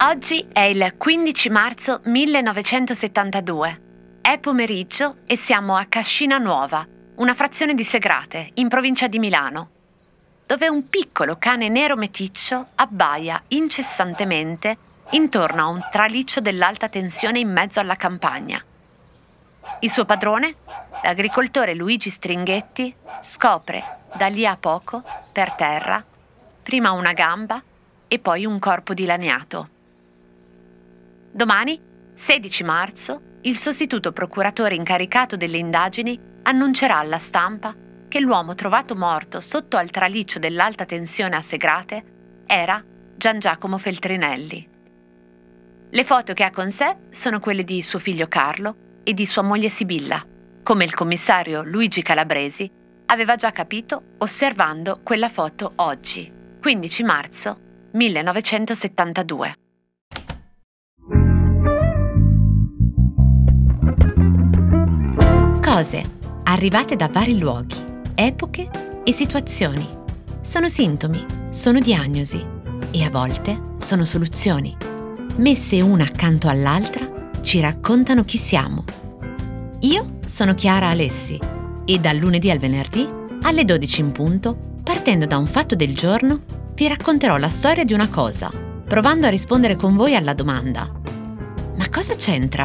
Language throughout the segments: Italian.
Oggi è il 15 marzo 1972. È pomeriggio e siamo a Cascina Nuova, una frazione di Segrate, in provincia di Milano, dove un piccolo cane nero meticcio abbaia incessantemente intorno a un traliccio dell'alta tensione in mezzo alla campagna. Il suo padrone, l'agricoltore Luigi Stringhetti, scopre da lì a poco, per terra, prima una gamba e poi un corpo dilaniato. Domani, 16 marzo, il sostituto procuratore incaricato delle indagini annuncerà alla stampa che l'uomo trovato morto sotto al traliccio dell'alta tensione a Segrate era Gian Giacomo Feltrinelli. Le foto che ha con sé sono quelle di suo figlio Carlo e di sua moglie Sibilla, come il commissario Luigi Calabresi aveva già capito osservando quella foto oggi, 15 marzo 1972. Cose arrivate da vari luoghi, epoche e situazioni. Sono sintomi, sono diagnosi e a volte sono soluzioni. Messe una accanto all'altra ci raccontano chi siamo. Io sono Chiara Alessi e dal lunedì al venerdì alle 12 in punto, partendo da un fatto del giorno, vi racconterò la storia di una cosa, provando a rispondere con voi alla domanda. Ma cosa c'entra?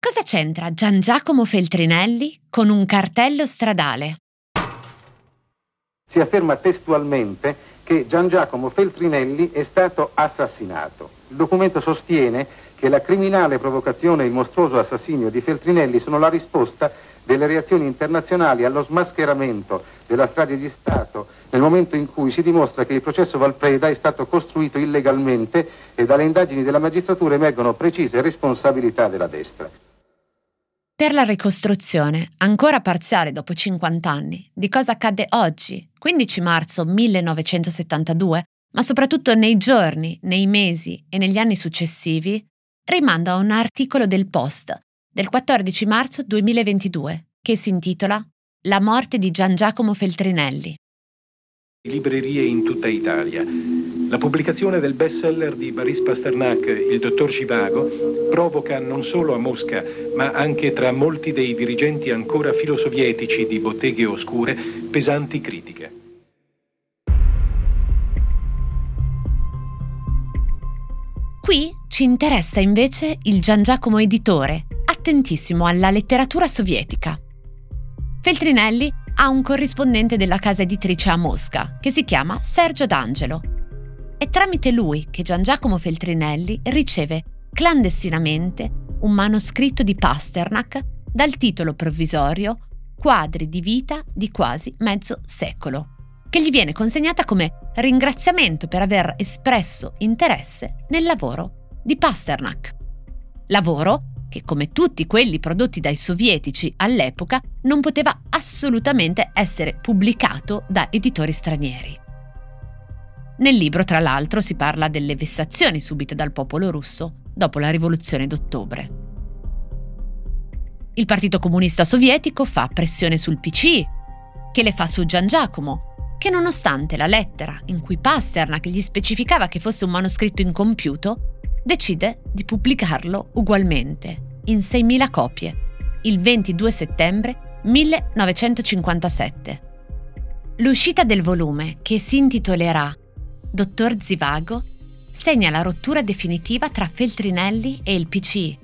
Cosa c'entra Gian Giacomo Feltrinelli con un cartello stradale? Si afferma testualmente che Gian Giacomo Feltrinelli è stato assassinato. Il documento sostiene che la criminale provocazione e il mostruoso assassinio di Feltrinelli sono la risposta delle reazioni internazionali allo smascheramento della strage di Stato nel momento in cui si dimostra che il processo Valpreda è stato costruito illegalmente e dalle indagini della magistratura emergono precise responsabilità della destra. Per la ricostruzione, ancora parziale dopo 50 anni, di cosa accadde oggi, 15 marzo 1972, ma soprattutto nei giorni, nei mesi e negli anni successivi, rimanda a un articolo del Post del 14 marzo 2022 che si intitola La morte di Gian Giacomo Feltrinelli. Librerie in tutta Italia. La pubblicazione del bestseller di Boris Pasternak, Il dottor Civago, provoca non solo a Mosca, ma anche tra molti dei dirigenti ancora filosovietici di botteghe oscure, pesanti critiche. Qui ci interessa invece il Gian Giacomo editore, attentissimo alla letteratura sovietica. Feltrinelli ha un corrispondente della casa editrice a Mosca, che si chiama Sergio D'Angelo. È tramite lui che Gian Giacomo Feltrinelli riceve clandestinamente un manoscritto di Pasternak dal titolo provvisorio Quadri di vita di quasi mezzo secolo che gli viene consegnata come ringraziamento per aver espresso interesse nel lavoro di Pasternak. Lavoro che, come tutti quelli prodotti dai sovietici all'epoca, non poteva assolutamente essere pubblicato da editori stranieri. Nel libro, tra l'altro, si parla delle vessazioni subite dal popolo russo dopo la rivoluzione d'ottobre. Il Partito Comunista Sovietico fa pressione sul PC, che le fa su Gian Giacomo, che nonostante la lettera in cui Pasternak gli specificava che fosse un manoscritto incompiuto, decide di pubblicarlo ugualmente, in 6.000 copie, il 22 settembre 1957. L'uscita del volume, che si intitolerà Dottor Zivago, segna la rottura definitiva tra Feltrinelli e il PCI.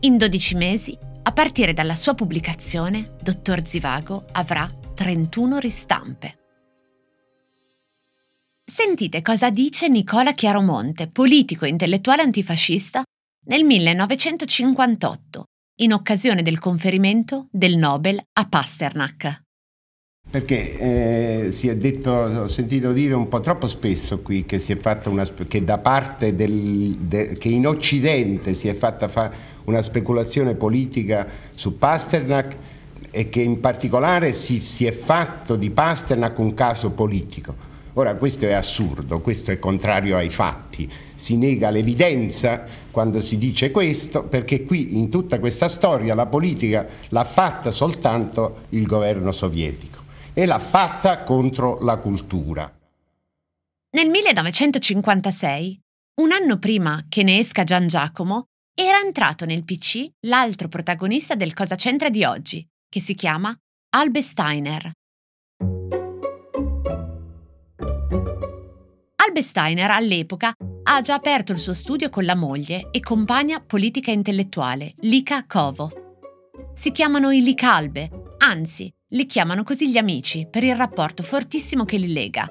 In 12 mesi, a partire dalla sua pubblicazione, Dottor Zivago avrà 31 ristampe. Sentite cosa dice Nicola Chiaromonte, politico e intellettuale antifascista, nel 1958, in occasione del conferimento del Nobel a Pasternak. Perché eh, si è detto, ho sentito dire un po' troppo spesso qui che una che da parte del de, che in Occidente si è fatta fa, una speculazione politica su Pasternak e che in particolare si, si è fatto di Pasternak un caso politico. Ora questo è assurdo, questo è contrario ai fatti, si nega l'evidenza quando si dice questo perché qui in tutta questa storia la politica l'ha fatta soltanto il governo sovietico. e l'ha fatta contro la cultura. Nel 1956, un anno prima che ne esca Gian Giacomo, era entrato nel PC l'altro protagonista del Cosa c'entra di oggi, che si chiama Albe Steiner. Albe Steiner all'epoca ha già aperto il suo studio con la moglie e compagna politica intellettuale, Lika Kovo. Si chiamano i Licalbe, anzi, li chiamano così gli amici per il rapporto fortissimo che li lega.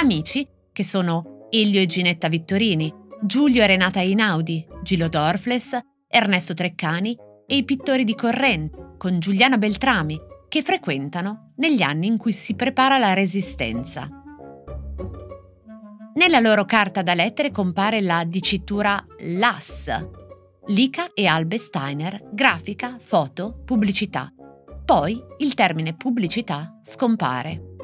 Amici che sono Elio e Ginetta Vittorini, Giulio e Renata Einaudi, Gilo Dorfles, Ernesto Treccani e i pittori di Corrent, con Giuliana Beltrami, che frequentano negli anni in cui si prepara la Resistenza. Nella loro carta da lettere compare la dicitura LAS, Lica e Albe Steiner, grafica, foto, pubblicità. Poi il termine pubblicità scompare.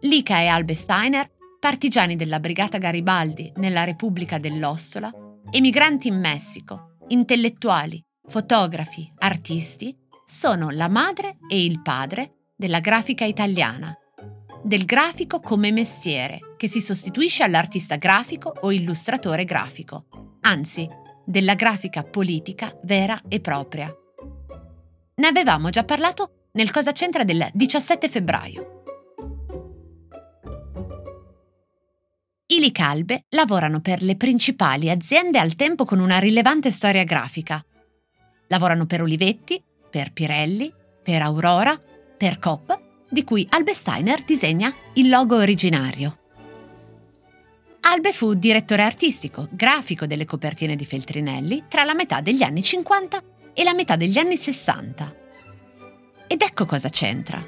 Lica e Albe Steiner, partigiani della Brigata Garibaldi nella Repubblica dell'Ossola, emigranti in Messico, intellettuali, fotografi, artisti, sono la madre e il padre della grafica italiana del grafico come mestiere, che si sostituisce all'artista grafico o illustratore grafico, anzi, della grafica politica vera e propria. Ne avevamo già parlato nel Cosa c'entra del 17 febbraio. I Licalbe lavorano per le principali aziende al tempo con una rilevante storia grafica. Lavorano per Olivetti, per Pirelli, per Aurora, per Coop di cui Albe Steiner disegna il logo originario. Albe fu direttore artistico, grafico delle copertine di Feltrinelli tra la metà degli anni 50 e la metà degli anni 60. Ed ecco cosa c'entra.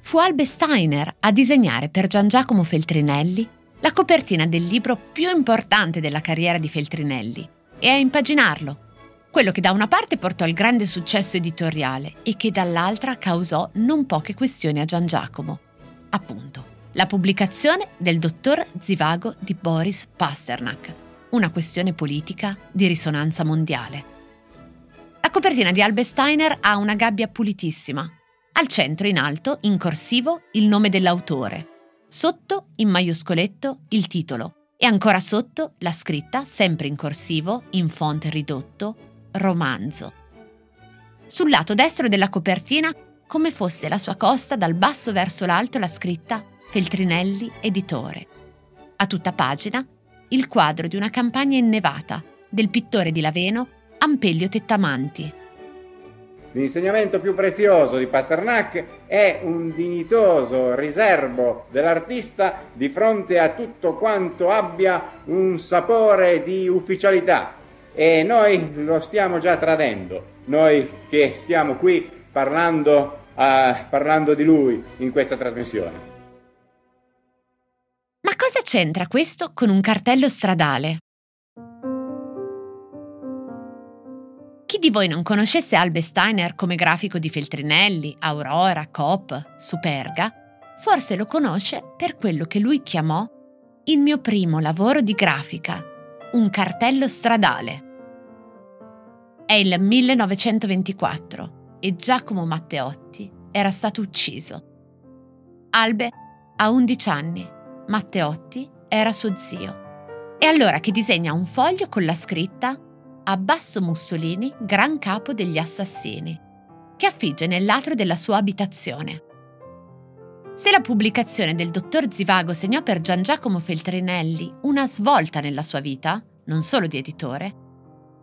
Fu Albe Steiner a disegnare per Gian Giacomo Feltrinelli la copertina del libro più importante della carriera di Feltrinelli e a impaginarlo quello che da una parte portò al grande successo editoriale e che dall'altra causò non poche questioni a Gian Giacomo. Appunto, la pubblicazione del dottor Zivago di Boris Pasternak, una questione politica di risonanza mondiale. La copertina di Albe Steiner ha una gabbia pulitissima. Al centro, in alto, in corsivo, il nome dell'autore. Sotto, in maiuscoletto, il titolo. E ancora sotto, la scritta, sempre in corsivo, in font ridotto, romanzo. Sul lato destro della copertina, come fosse la sua costa dal basso verso l'alto, la scritta Feltrinelli Editore. A tutta pagina, il quadro di una campagna innevata del pittore di Laveno Ampelio Tettamanti. L'insegnamento più prezioso di Pasternak è un dignitoso riservo dell'artista di fronte a tutto quanto abbia un sapore di ufficialità, e noi lo stiamo già tradendo, noi che stiamo qui parlando, uh, parlando di lui in questa trasmissione. Ma cosa c'entra questo con un cartello stradale? Chi di voi non conoscesse Albe Steiner come grafico di Feltrinelli, Aurora, Coop, Superga, forse lo conosce per quello che lui chiamò il mio primo lavoro di grafica, un cartello stradale. È il 1924 e Giacomo Matteotti era stato ucciso. Albe ha 11 anni, Matteotti era suo zio. È allora che disegna un foglio con la scritta Abbasso Mussolini, gran capo degli assassini, che affigge nell'atrio della sua abitazione. Se la pubblicazione del dottor Zivago segnò per Gian Giacomo Feltrinelli una svolta nella sua vita, non solo di editore,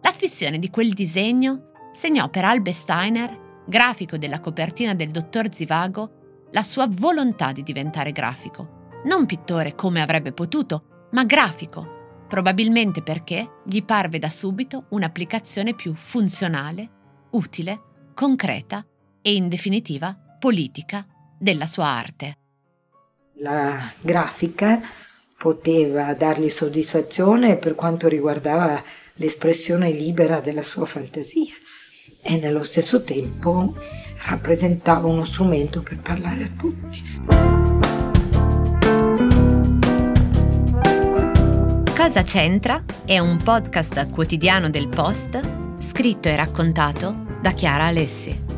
L'affissione di quel disegno segnò per Albe Steiner, grafico della copertina del dottor Zivago, la sua volontà di diventare grafico. Non pittore come avrebbe potuto, ma grafico, probabilmente perché gli parve da subito un'applicazione più funzionale, utile, concreta e in definitiva politica della sua arte. La grafica poteva dargli soddisfazione per quanto riguardava l'espressione libera della sua fantasia e nello stesso tempo rappresentava uno strumento per parlare a tutti. Cosa c'entra? È un podcast quotidiano del Post scritto e raccontato da Chiara Alessi.